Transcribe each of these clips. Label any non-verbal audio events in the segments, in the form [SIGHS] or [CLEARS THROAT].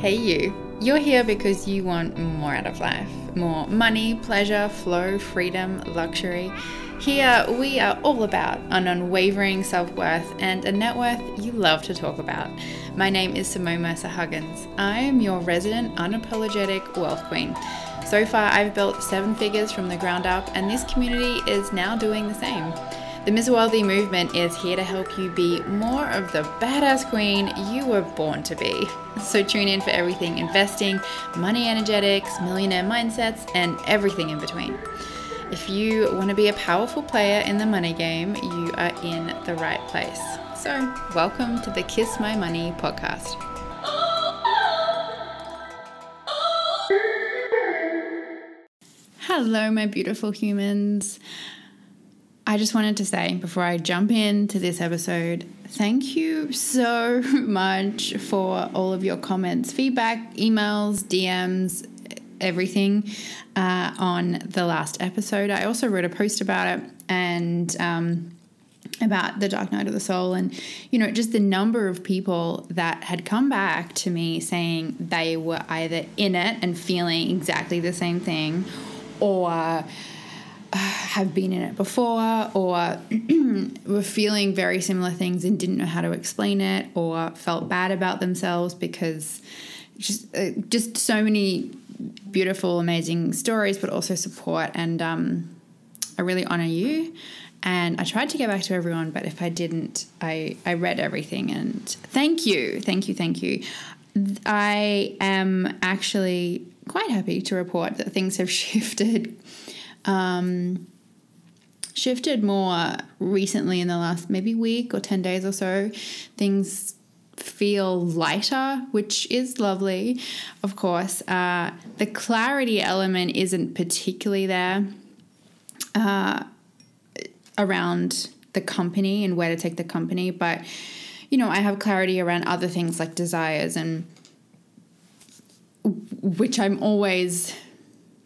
Hey, you. You're here because you want more out of life more money, pleasure, flow, freedom, luxury. Here, we are all about an unwavering self worth and a net worth you love to talk about. My name is Simone Mercer Huggins. I am your resident, unapologetic wealth queen. So far, I've built seven figures from the ground up, and this community is now doing the same. The Ms. Wealthy movement is here to help you be more of the badass queen you were born to be. So tune in for everything investing, money energetics, millionaire mindsets, and everything in between. If you want to be a powerful player in the money game, you are in the right place. So, welcome to the Kiss My Money podcast. Hello, my beautiful humans. I just wanted to say before I jump into this episode, thank you so [LAUGHS] much for all of your comments, feedback, emails, DMs, everything uh, on the last episode. I also wrote a post about it and um, about the Dark Night of the Soul, and you know, just the number of people that had come back to me saying they were either in it and feeling exactly the same thing or have been in it before or [CLEARS THROAT] were feeling very similar things and didn't know how to explain it or felt bad about themselves because just uh, just so many beautiful amazing stories but also support and um, I really honor you. And I tried to get back to everyone but if I didn't I I read everything. And thank you thank you thank you. I am actually quite happy to report that things have [LAUGHS] shifted um, shifted more recently in the last maybe week or 10 days or so. Things feel lighter, which is lovely, of course. Uh, the clarity element isn't particularly there uh, around the company and where to take the company, but you know, I have clarity around other things like desires and which I'm always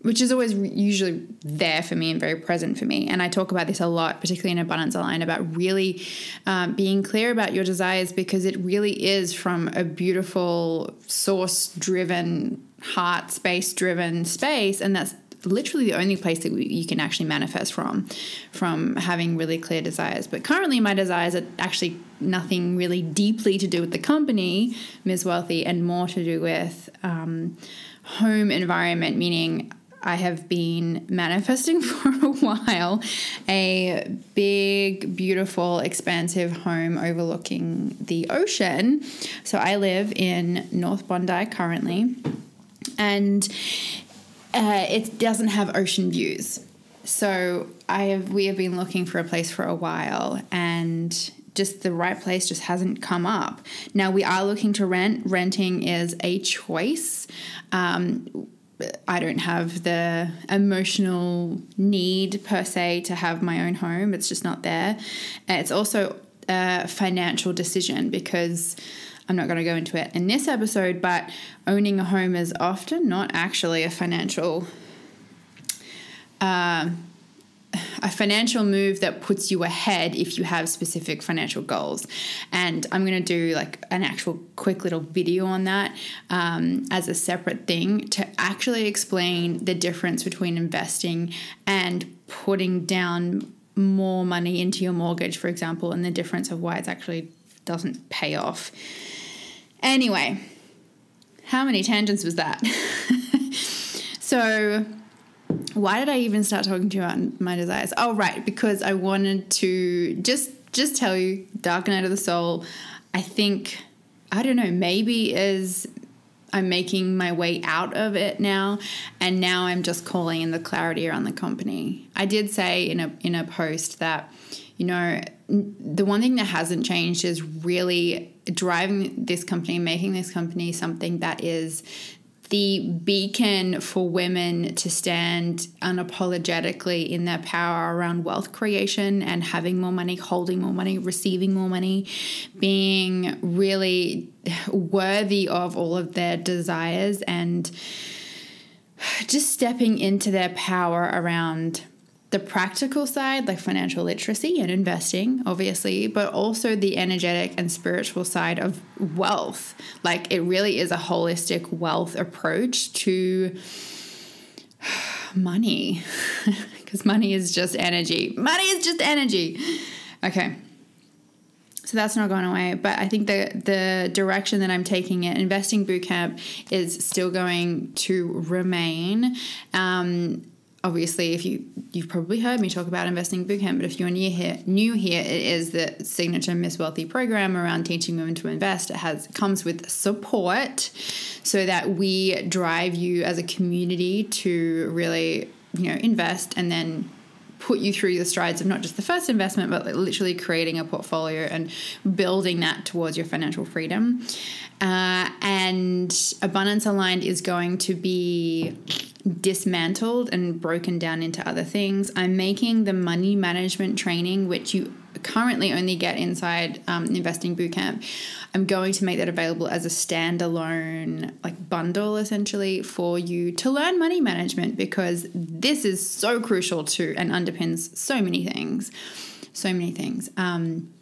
which is always usually there for me and very present for me. And I talk about this a lot, particularly in Abundance Align, about really um, being clear about your desires because it really is from a beautiful, source driven, heart space driven space. And that's literally the only place that you can actually manifest from, from having really clear desires. But currently, my desires are actually nothing really deeply to do with the company, Ms. Wealthy, and more to do with um, home environment, meaning I have been manifesting [LAUGHS] for a while a big, beautiful, expansive home overlooking the ocean. So I live in North Bondi currently, and uh, it doesn't have ocean views. So I have we have been looking for a place for a while, and just the right place just hasn't come up. Now we are looking to rent. Renting is a choice. Um, I don't have the emotional need per se to have my own home. It's just not there. It's also a financial decision because I'm not going to go into it in this episode, but owning a home is often not actually a financial. Uh, a financial move that puts you ahead if you have specific financial goals. And I'm going to do like an actual quick little video on that um, as a separate thing to actually explain the difference between investing and putting down more money into your mortgage, for example, and the difference of why it actually doesn't pay off. Anyway, how many tangents was that? [LAUGHS] so, why did I even start talking to you about my desires? Oh, right, because I wanted to just just tell you, Dark Night of the Soul. I think I don't know, maybe is I'm making my way out of it now, and now I'm just calling in the clarity around the company. I did say in a in a post that you know the one thing that hasn't changed is really driving this company, making this company something that is the beacon for women to stand unapologetically in their power around wealth creation and having more money, holding more money, receiving more money, being really worthy of all of their desires and just stepping into their power around the practical side, like financial literacy and investing, obviously, but also the energetic and spiritual side of wealth. Like it really is a holistic wealth approach to [SIGHS] money [LAUGHS] because money is just energy. Money is just energy. Okay. So that's not going away, but I think the the direction that I'm taking it, investing bootcamp, is still going to remain. Um, obviously, if you you've probably heard me talk about investing bootcamp, but if you're new here, new here, it is the signature Miss Wealthy program around teaching women to invest. It has comes with support, so that we drive you as a community to really you know invest and then put you through the strides of not just the first investment, but literally creating a portfolio and building that towards your financial freedom. Uh, and Abundance Aligned is going to be dismantled and broken down into other things. I'm making the money management training, which you currently only get inside um, Investing Bootcamp. I'm going to make that available as a standalone like bundle essentially for you to learn money management because this is so crucial to and underpins so many things, so many things. Um,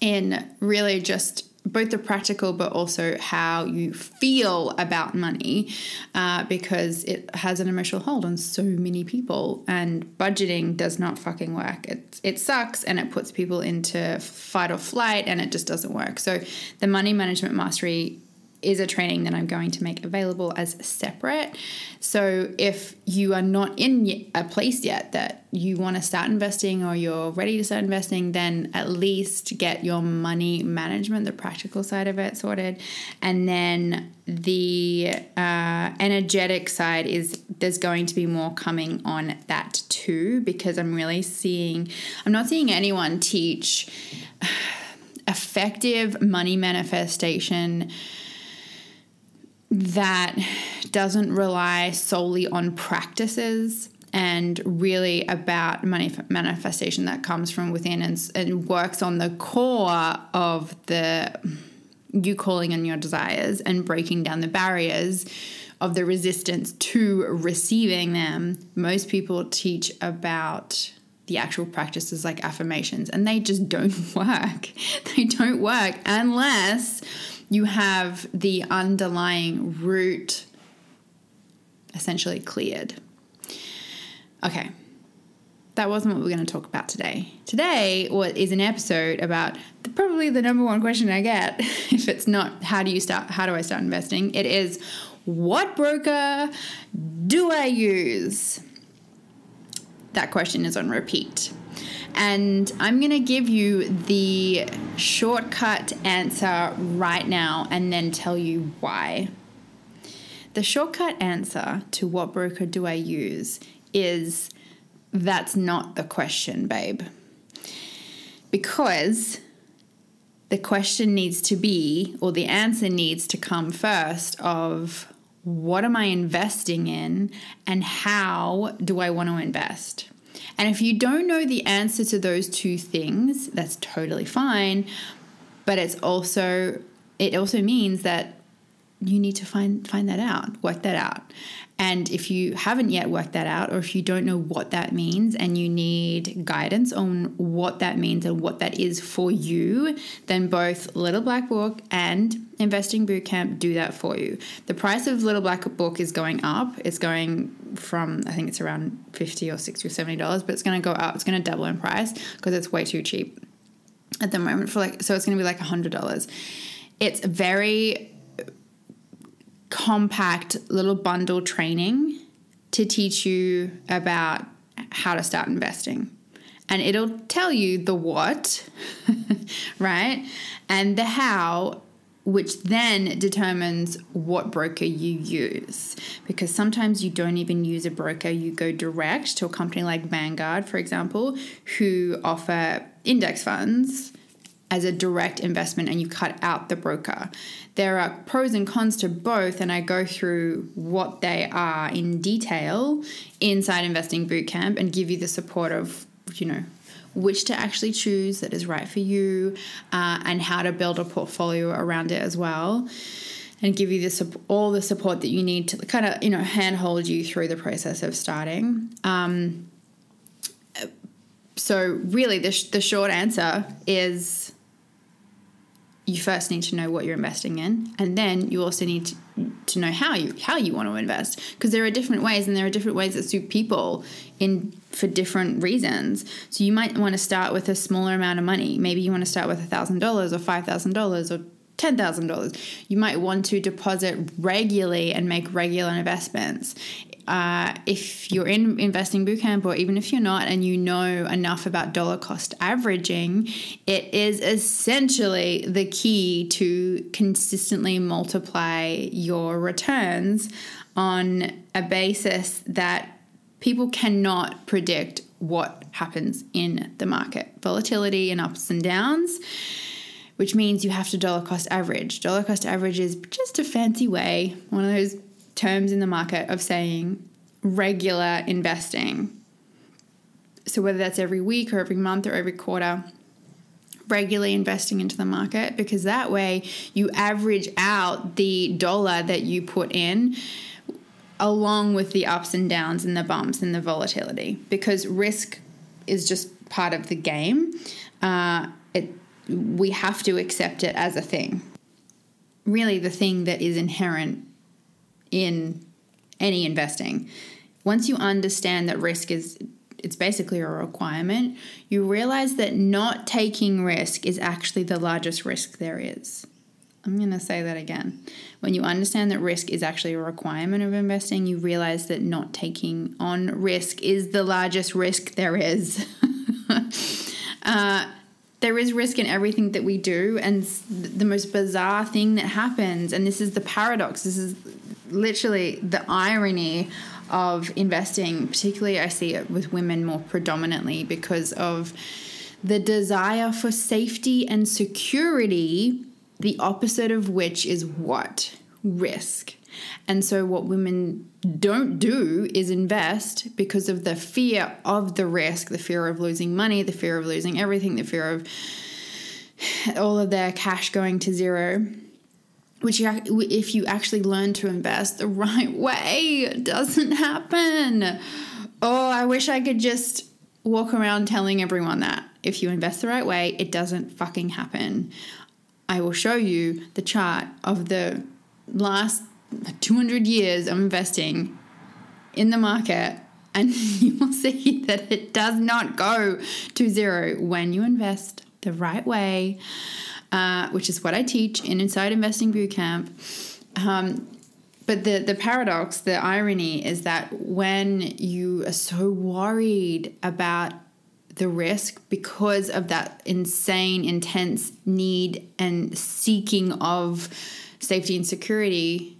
in really just both the practical but also how you feel about money uh, because it has an emotional hold on so many people and budgeting does not fucking work. It, it sucks and it puts people into fight or flight and it just doesn't work. So the money management mastery is a training that I'm going to make available as separate. So if you are not in a place yet that you want to start investing or you're ready to start investing, then at least get your money management, the practical side of it sorted. And then the uh, energetic side is there's going to be more coming on that too, because I'm really seeing, I'm not seeing anyone teach [SIGHS] effective money manifestation that doesn't rely solely on practices and really about manif- manifestation that comes from within and, and works on the core of the you calling in your desires and breaking down the barriers of the resistance to receiving them. Most people teach about the actual practices like affirmations and they just don't [LAUGHS] work. They don't work unless you have the underlying root essentially cleared. Okay, that wasn't what we are going to talk about today. Today what is an episode about the, probably the number one question I get [LAUGHS] if it's not how do you start how do I start investing? It is what broker do I use? That question is on repeat. And I'm going to give you the shortcut answer right now and then tell you why. The shortcut answer to what broker do I use is that's not the question, babe. Because the question needs to be, or the answer needs to come first of what am I investing in and how do I want to invest? And if you don't know the answer to those two things, that's totally fine. But it's also it also means that you need to find find that out, work that out. And if you haven't yet worked that out, or if you don't know what that means and you need guidance on what that means and what that is for you, then both Little Black Book and Investing Bootcamp do that for you. The price of Little Black Book is going up. It's going from, I think it's around 50 or 60 or $70, but it's going to go up. It's going to double in price because it's way too cheap at the moment for like, so it's going to be like $100. It's very compact little bundle training to teach you about how to start investing. And it'll tell you the what, [LAUGHS] right? And the how, which then determines what broker you use. Because sometimes you don't even use a broker, you go direct to a company like Vanguard, for example, who offer index funds as a direct investment and you cut out the broker. There are pros and cons to both, and I go through what they are in detail inside Investing Bootcamp and give you the support of, you know, which to actually choose that is right for you uh, and how to build a portfolio around it as well and give you this all the support that you need to kind of you know handhold you through the process of starting um, so really the, sh- the short answer is you first need to know what you're investing in and then you also need to, to know how you how you want to invest. Because there are different ways and there are different ways that suit people in for different reasons. So you might want to start with a smaller amount of money. Maybe you want to start with $1000 or $5000 or $10,000. You might want to deposit regularly and make regular investments uh, if you're in investing bootcamp or even if you're not and you know enough about dollar cost averaging, it is essentially the key to consistently multiply your returns on a basis that people cannot predict what happens in the market. Volatility and ups and downs which means you have to dollar cost average. Dollar cost average is just a fancy way, one of those terms in the market of saying regular investing. So, whether that's every week or every month or every quarter, regularly investing into the market because that way you average out the dollar that you put in along with the ups and downs and the bumps and the volatility because risk is just part of the game. Uh, it, we have to accept it as a thing. Really, the thing that is inherent in any investing. Once you understand that risk is it's basically a requirement, you realize that not taking risk is actually the largest risk there is. I'm going to say that again. When you understand that risk is actually a requirement of investing, you realize that not taking on risk is the largest risk there is. [LAUGHS] uh, there is risk in everything that we do, and the most bizarre thing that happens, and this is the paradox, this is literally the irony of investing, particularly I see it with women more predominantly because of the desire for safety and security, the opposite of which is what? Risk. And so, what women don't do is invest because of the fear of the risk, the fear of losing money, the fear of losing everything, the fear of [SIGHS] all of their cash going to zero which you, if you actually learn to invest the [LAUGHS] right way doesn't happen. Oh i wish i could just walk around telling everyone that. If you invest the right way it doesn't fucking happen. I will show you the chart of the last 200 years of investing in the market and [LAUGHS] you will see that it does not go to zero when you invest the right way uh, which is what I teach in Inside Investing Bootcamp. Um, but the, the paradox, the irony is that when you are so worried about the risk because of that insane, intense need and seeking of safety and security,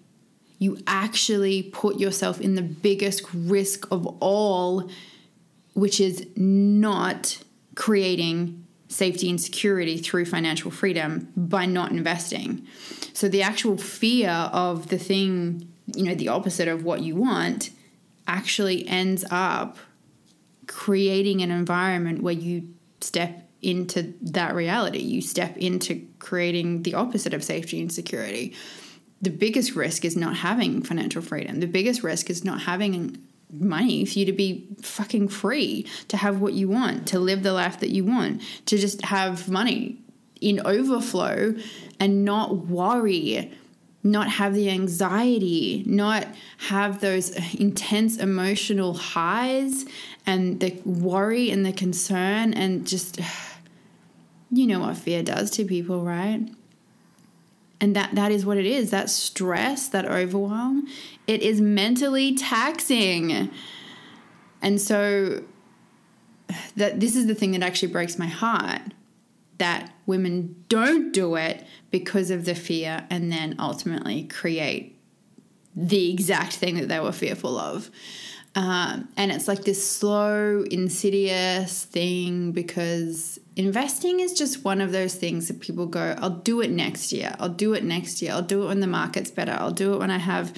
you actually put yourself in the biggest risk of all, which is not creating safety and security through financial freedom by not investing. So the actual fear of the thing, you know, the opposite of what you want, actually ends up creating an environment where you step into that reality. You step into creating the opposite of safety and security. The biggest risk is not having financial freedom. The biggest risk is not having money for you to be fucking free, to have what you want, to live the life that you want, to just have money in overflow and not worry, not have the anxiety, not have those intense emotional highs and the worry and the concern and just you know what fear does to people, right? and that that is what it is that stress that overwhelm it is mentally taxing and so that this is the thing that actually breaks my heart that women don't do it because of the fear and then ultimately create the exact thing that they were fearful of um, and it's like this slow insidious thing because investing is just one of those things that people go, I'll do it next year. I'll do it next year. I'll do it when the market's better. I'll do it when I have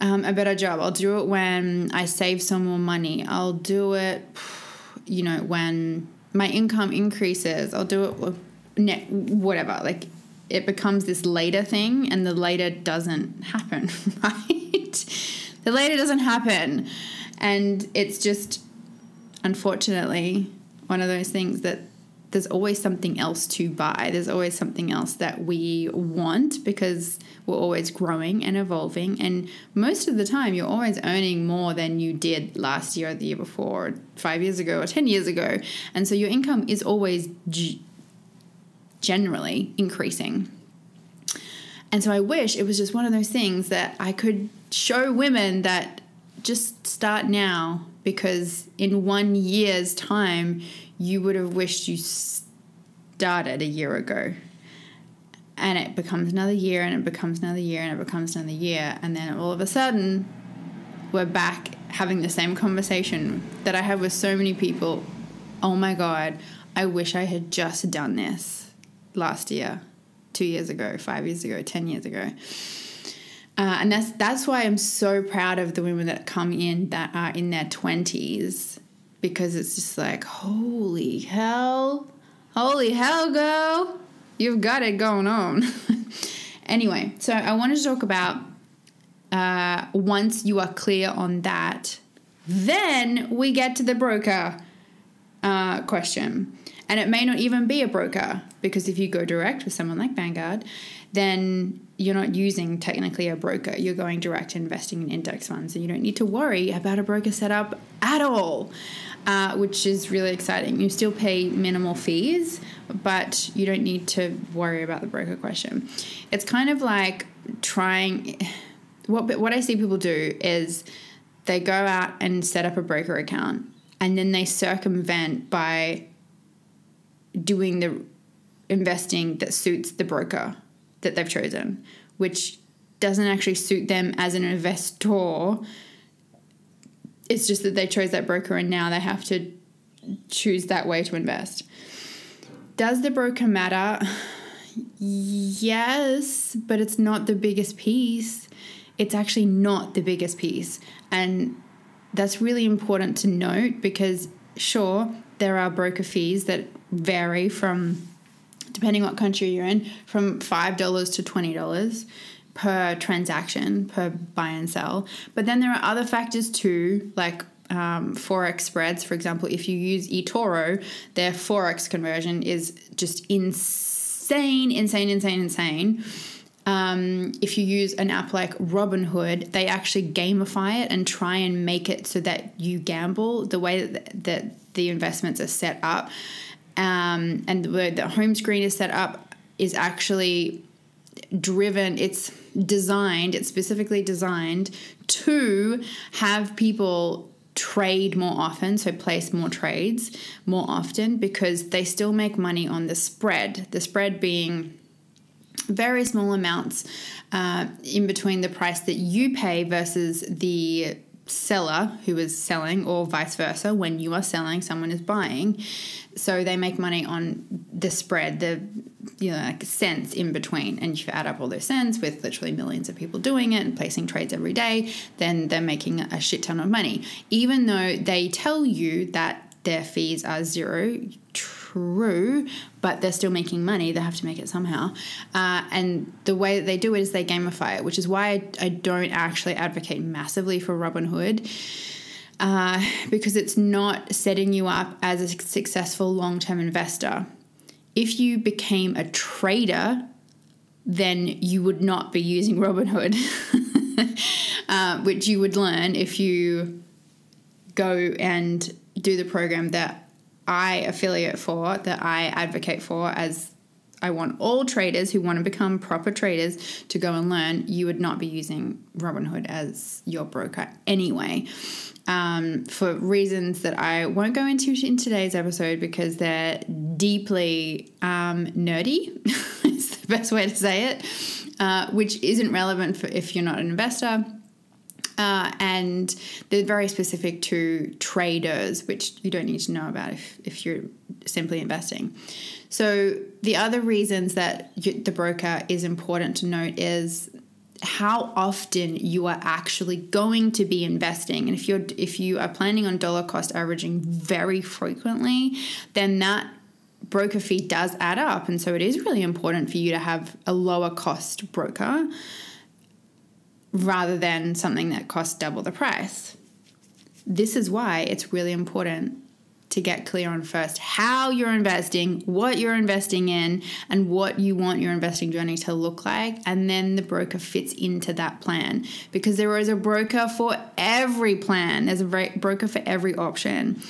um, a better job. I'll do it when I save some more money. I'll do it, you know, when my income increases. I'll do it, net, whatever. Like it becomes this later thing, and the later doesn't happen, [LAUGHS] right? the later doesn't happen. And it's just, unfortunately, one of those things that there's always something else to buy. There's always something else that we want because we're always growing and evolving. And most of the time, you're always earning more than you did last year or the year before, or five years ago, or 10 years ago. And so your income is always g- generally increasing. And so I wish it was just one of those things that I could show women that just start now because in one year's time, you would have wished you started a year ago. And it becomes another year, and it becomes another year, and it becomes another year. And then all of a sudden, we're back having the same conversation that I have with so many people. Oh my God, I wish I had just done this last year, two years ago, five years ago, 10 years ago. Uh, and that's that's why I'm so proud of the women that come in that are in their 20s because it's just like, holy hell, holy hell, girl, you've got it going on. [LAUGHS] anyway, so I wanted to talk about uh, once you are clear on that, then we get to the broker uh, question. And it may not even be a broker because if you go direct with someone like Vanguard, then you're not using technically a broker. You're going direct investing in index funds, and you don't need to worry about a broker setup at all uh, which is really exciting. You still pay minimal fees, but you don't need to worry about the broker question. It's kind of like trying. What what I see people do is they go out and set up a broker account, and then they circumvent by doing the investing that suits the broker that they've chosen, which doesn't actually suit them as an investor it's just that they chose that broker and now they have to choose that way to invest. Does the broker matter? Yes, but it's not the biggest piece. It's actually not the biggest piece. And that's really important to note because, sure, there are broker fees that vary from, depending what country you're in, from $5 to $20 per transaction, per buy and sell. But then there are other factors too, like um, forex spreads. For example, if you use eToro, their forex conversion is just insane, insane, insane, insane. Um, if you use an app like Robinhood, they actually gamify it and try and make it so that you gamble the way that, that the investments are set up. Um, and the the home screen is set up is actually driven, it's designed, it's specifically designed to have people trade more often, so place more trades more often because they still make money on the spread. The spread being very small amounts uh, in between the price that you pay versus the seller who is selling, or vice versa. When you are selling, someone is buying. So they make money on the spread, the you know like cents in between. And you add up all those cents with literally millions of people doing it and placing trades every day, then they're making a shit ton of money. Even though they tell you that their fees are zero, true, but they're still making money. They have to make it somehow. Uh, and the way that they do it is they gamify it, which is why I, I don't actually advocate massively for Robinhood. Uh, because it's not setting you up as a successful long term investor. If you became a trader, then you would not be using Robinhood, [LAUGHS] uh, which you would learn if you go and do the program that I affiliate for, that I advocate for as I want all traders who want to become proper traders to go and learn, you would not be using Robinhood as your broker anyway. Um, for reasons that I won't go into in today's episode because they're deeply um, nerdy, [LAUGHS] is the best way to say it, uh, which isn't relevant for if you're not an investor. Uh, and they're very specific to traders, which you don't need to know about if, if you're simply investing. So, the other reasons that you, the broker is important to note is how often you are actually going to be investing. And if you're if you are planning on dollar cost averaging very frequently then that broker fee does add up. And so it is really important for you to have a lower cost broker rather than something that costs double the price. This is why it's really important to get clear on first how you're investing, what you're investing in, and what you want your investing journey to look like. And then the broker fits into that plan because there is a broker for every plan, there's a broker for every option.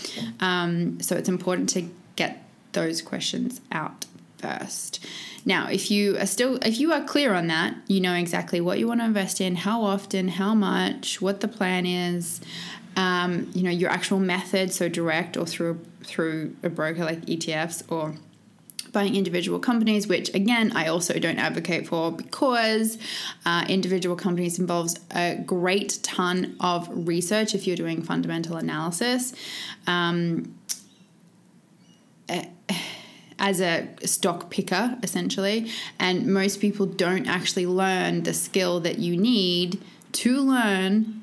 Um, so it's important to get those questions out first. Now, if you are still if you are clear on that, you know exactly what you want to invest in, how often, how much, what the plan is, um, you know, your actual method, so direct or through through a broker like ETFs or buying individual companies, which again I also don't advocate for because uh, individual companies involves a great ton of research if you're doing fundamental analysis. Um, eh, as a stock picker, essentially. And most people don't actually learn the skill that you need to learn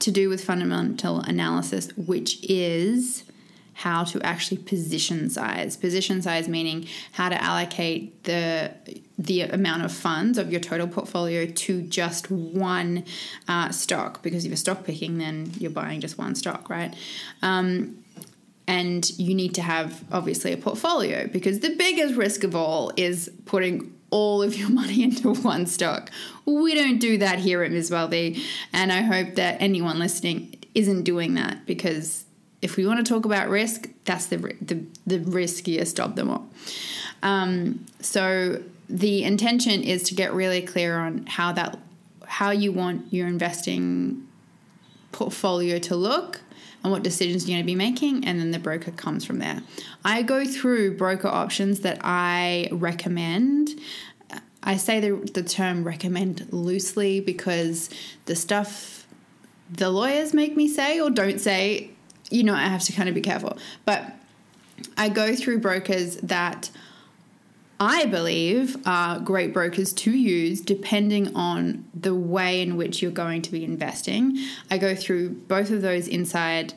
to do with fundamental analysis, which is how to actually position size. Position size meaning how to allocate the the amount of funds of your total portfolio to just one uh, stock. Because if you're stock picking, then you're buying just one stock, right? Um, and you need to have obviously a portfolio because the biggest risk of all is putting all of your [LAUGHS] money into one stock. We don't do that here at Ms. Wealthy, and I hope that anyone listening isn't doing that because if we want to talk about risk, that's the the, the riskiest of them all. Um, so the intention is to get really clear on how that how you want your investing portfolio to look and what decisions you're going to be making, and then the broker comes from there. I go through broker options that I recommend. I say the, the term recommend loosely because the stuff the lawyers make me say or don't say, you know, I have to kind of be careful. But I go through brokers that I believe are great brokers to use depending on the way in which you're going to be investing. I go through both of those inside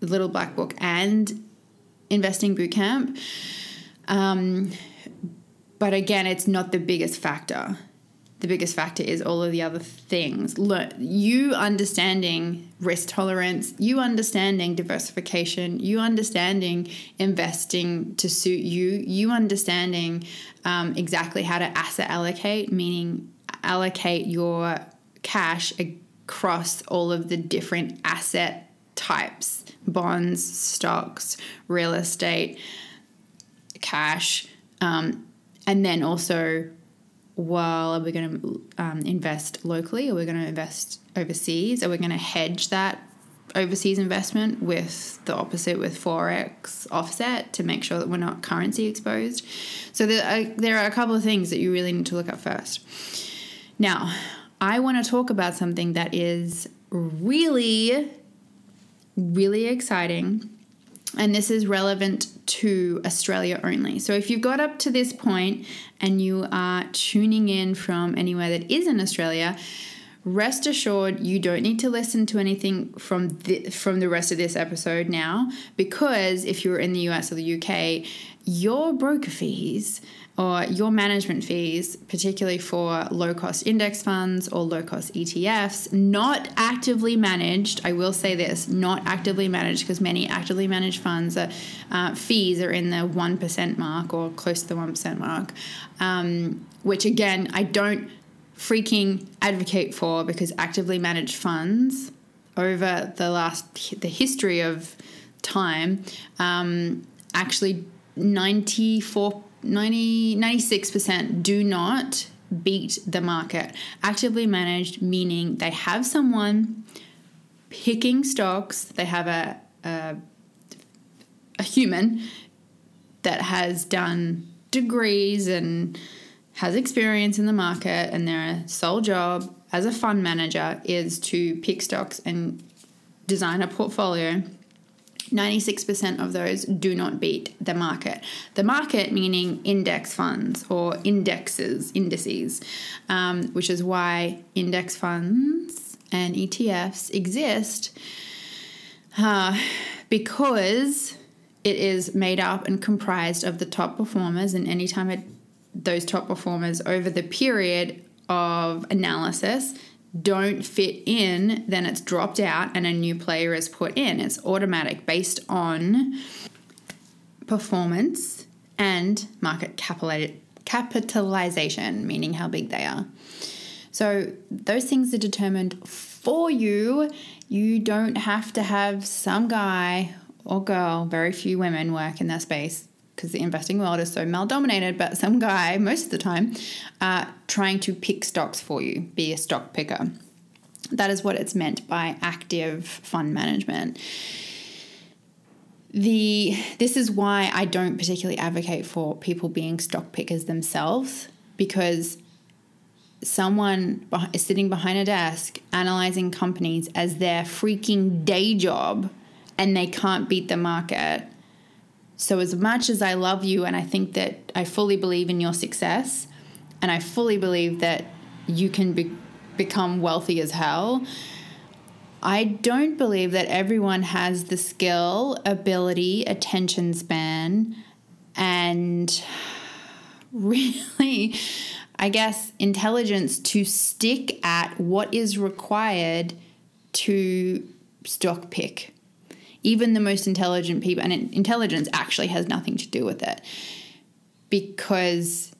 Little Black Book and Investing Bootcamp. Um, but again, it's not the biggest factor the biggest factor is all of the other things. You understanding risk tolerance, you understanding diversification, you understanding investing to suit you, you understanding um, exactly how to asset allocate, meaning allocate your cash across all of the different asset types bonds, stocks, real estate, cash, um, and then also well, are we going to um, invest locally? Are we going to invest overseas? Are we going to hedge that overseas investment with the opposite with forex offset to make sure that we're not currency exposed? So there are, there are a couple of things that you really need to look at first. Now, I want to talk about something that is really, really exciting and this is relevant to Australia only. So if you've got up to this point and you are tuning in from anywhere that is in Australia, rest assured you don't need to listen to anything from the, from the rest of this episode now because if you're in the US or the UK, your broker fees or your management fees, particularly for low cost index funds or low cost ETFs, not actively managed. I will say this not actively managed because many actively managed funds are, uh, fees are in the 1% mark or close to the 1% mark, um, which again, I don't freaking advocate for because actively managed funds over the last, the history of time, um, actually 94 90, 96% do not beat the market. Actively managed, meaning they have someone picking stocks, they have a, a, a human that has done degrees and has experience in the market, and their sole job as a fund manager is to pick stocks and design a portfolio 96% of those do not beat the market. The market meaning index funds or indexes, indices, um, which is why index funds and ETFs exist uh, because it is made up and comprised of the top performers, and anytime it, those top performers over the period of analysis don't fit in, then it's dropped out and a new player is put in. It's automatic based on performance and market capitalization, meaning how big they are. So those things are determined for you. You don't have to have some guy or girl, very few women work in that space because the investing world is so male dominated, but some guy, most of the time, uh, trying to pick stocks for you, be a stock picker. That is what it's meant by active fund management. The this is why I don't particularly advocate for people being stock pickers themselves because someone is sitting behind a desk analyzing companies as their freaking day job and they can't beat the market so, as much as I love you and I think that I fully believe in your success, and I fully believe that you can be, become wealthy as hell, I don't believe that everyone has the skill, ability, attention span, and [SIGHS] really, I guess, intelligence to stick at what is required to stock pick even the most intelligent people, and intelligence actually has nothing to do with it because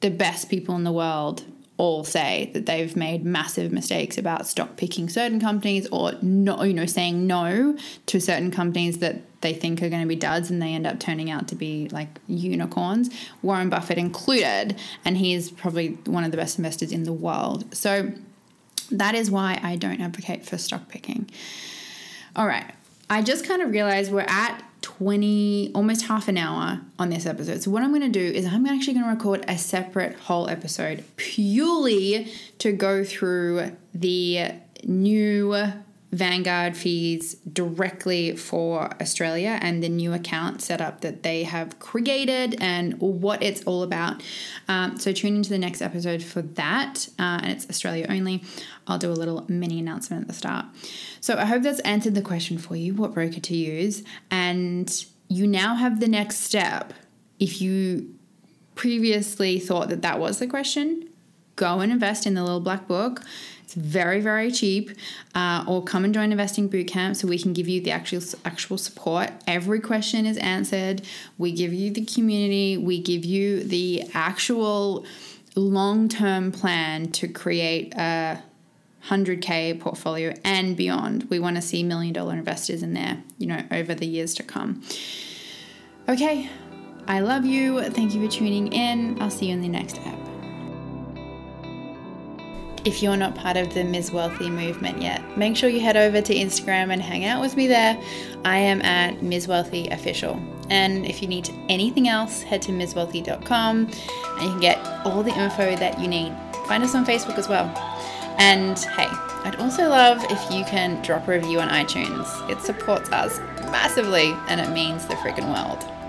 the best people in the world all say that they've made massive mistakes about stock picking certain companies or no, you know, saying no to certain companies that they think are going to be duds and they end up turning out to be like unicorns, Warren Buffett included, and he is probably one of the best investors in the world. So that is why I don't advocate for stock picking. All right. I just kind of realized we're at 20, almost half an hour on this episode. So, what I'm going to do is I'm actually going to record a separate whole episode purely to go through the new Vanguard fees directly for Australia and the new account setup that they have created and what it's all about. Um, so tune into the next episode for that, uh, and it's Australia only. I'll do a little mini announcement at the start. So I hope that's answered the question for you what broker to use, and you now have the next step. If you previously thought that that was the question, go and invest in the little black book it's very, very cheap. Uh, or come and join Investing Bootcamp so we can give you the actual actual support. Every question is answered. We give you the community. We give you the actual long term plan to create a 100k portfolio and beyond. We want to see million dollar investors in there, you know, over the years to come. Okay, I love you. Thank you for tuning in. I'll see you in the next app if you're not part of the Ms. Wealthy movement yet, make sure you head over to Instagram and hang out with me there. I am at Ms. Wealthy Official. And if you need anything else, head to MsWealthy.com and you can get all the info that you need. Find us on Facebook as well. And hey, I'd also love if you can drop a review on iTunes. It supports us massively and it means the freaking world.